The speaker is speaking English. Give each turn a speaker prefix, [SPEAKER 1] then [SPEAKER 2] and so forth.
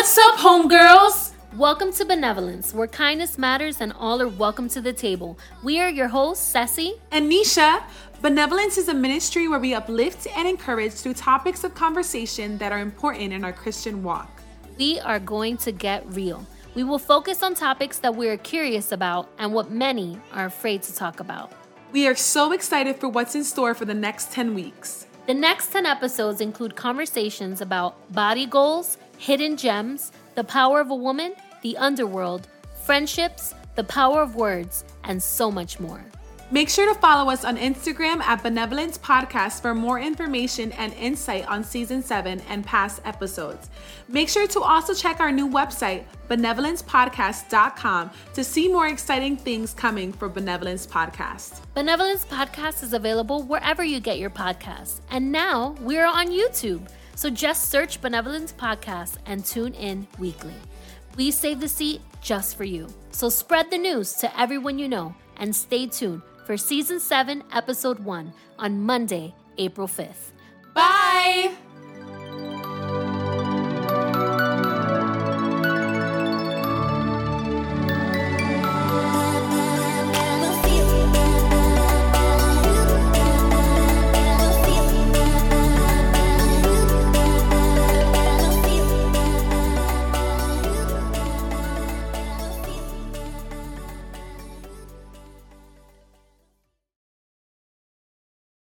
[SPEAKER 1] What's up, homegirls?
[SPEAKER 2] Welcome to Benevolence, where kindness matters and all are welcome to the table. We are your hosts, Ceci
[SPEAKER 1] and Nisha. Benevolence is a ministry where we uplift and encourage through topics of conversation that are important in our Christian walk.
[SPEAKER 2] We are going to get real. We will focus on topics that we are curious about and what many are afraid to talk about.
[SPEAKER 1] We are so excited for what's in store for the next 10 weeks.
[SPEAKER 2] The next 10 episodes include conversations about body goals, hidden gems, the power of a woman, the underworld, friendships, the power of words, and so much more.
[SPEAKER 1] Make sure to follow us on Instagram at Benevolence Podcast for more information and insight on season 7 and past episodes. Make sure to also check our new website, benevolencepodcast.com, to see more exciting things coming for Benevolence Podcast.
[SPEAKER 2] Benevolence Podcast is available wherever you get your podcasts. And now we're on YouTube. So just search Benevolence Podcast and tune in weekly. We save the seat just for you. So spread the news to everyone you know and stay tuned for season 7, episode 1 on Monday, April 5th.
[SPEAKER 1] Bye!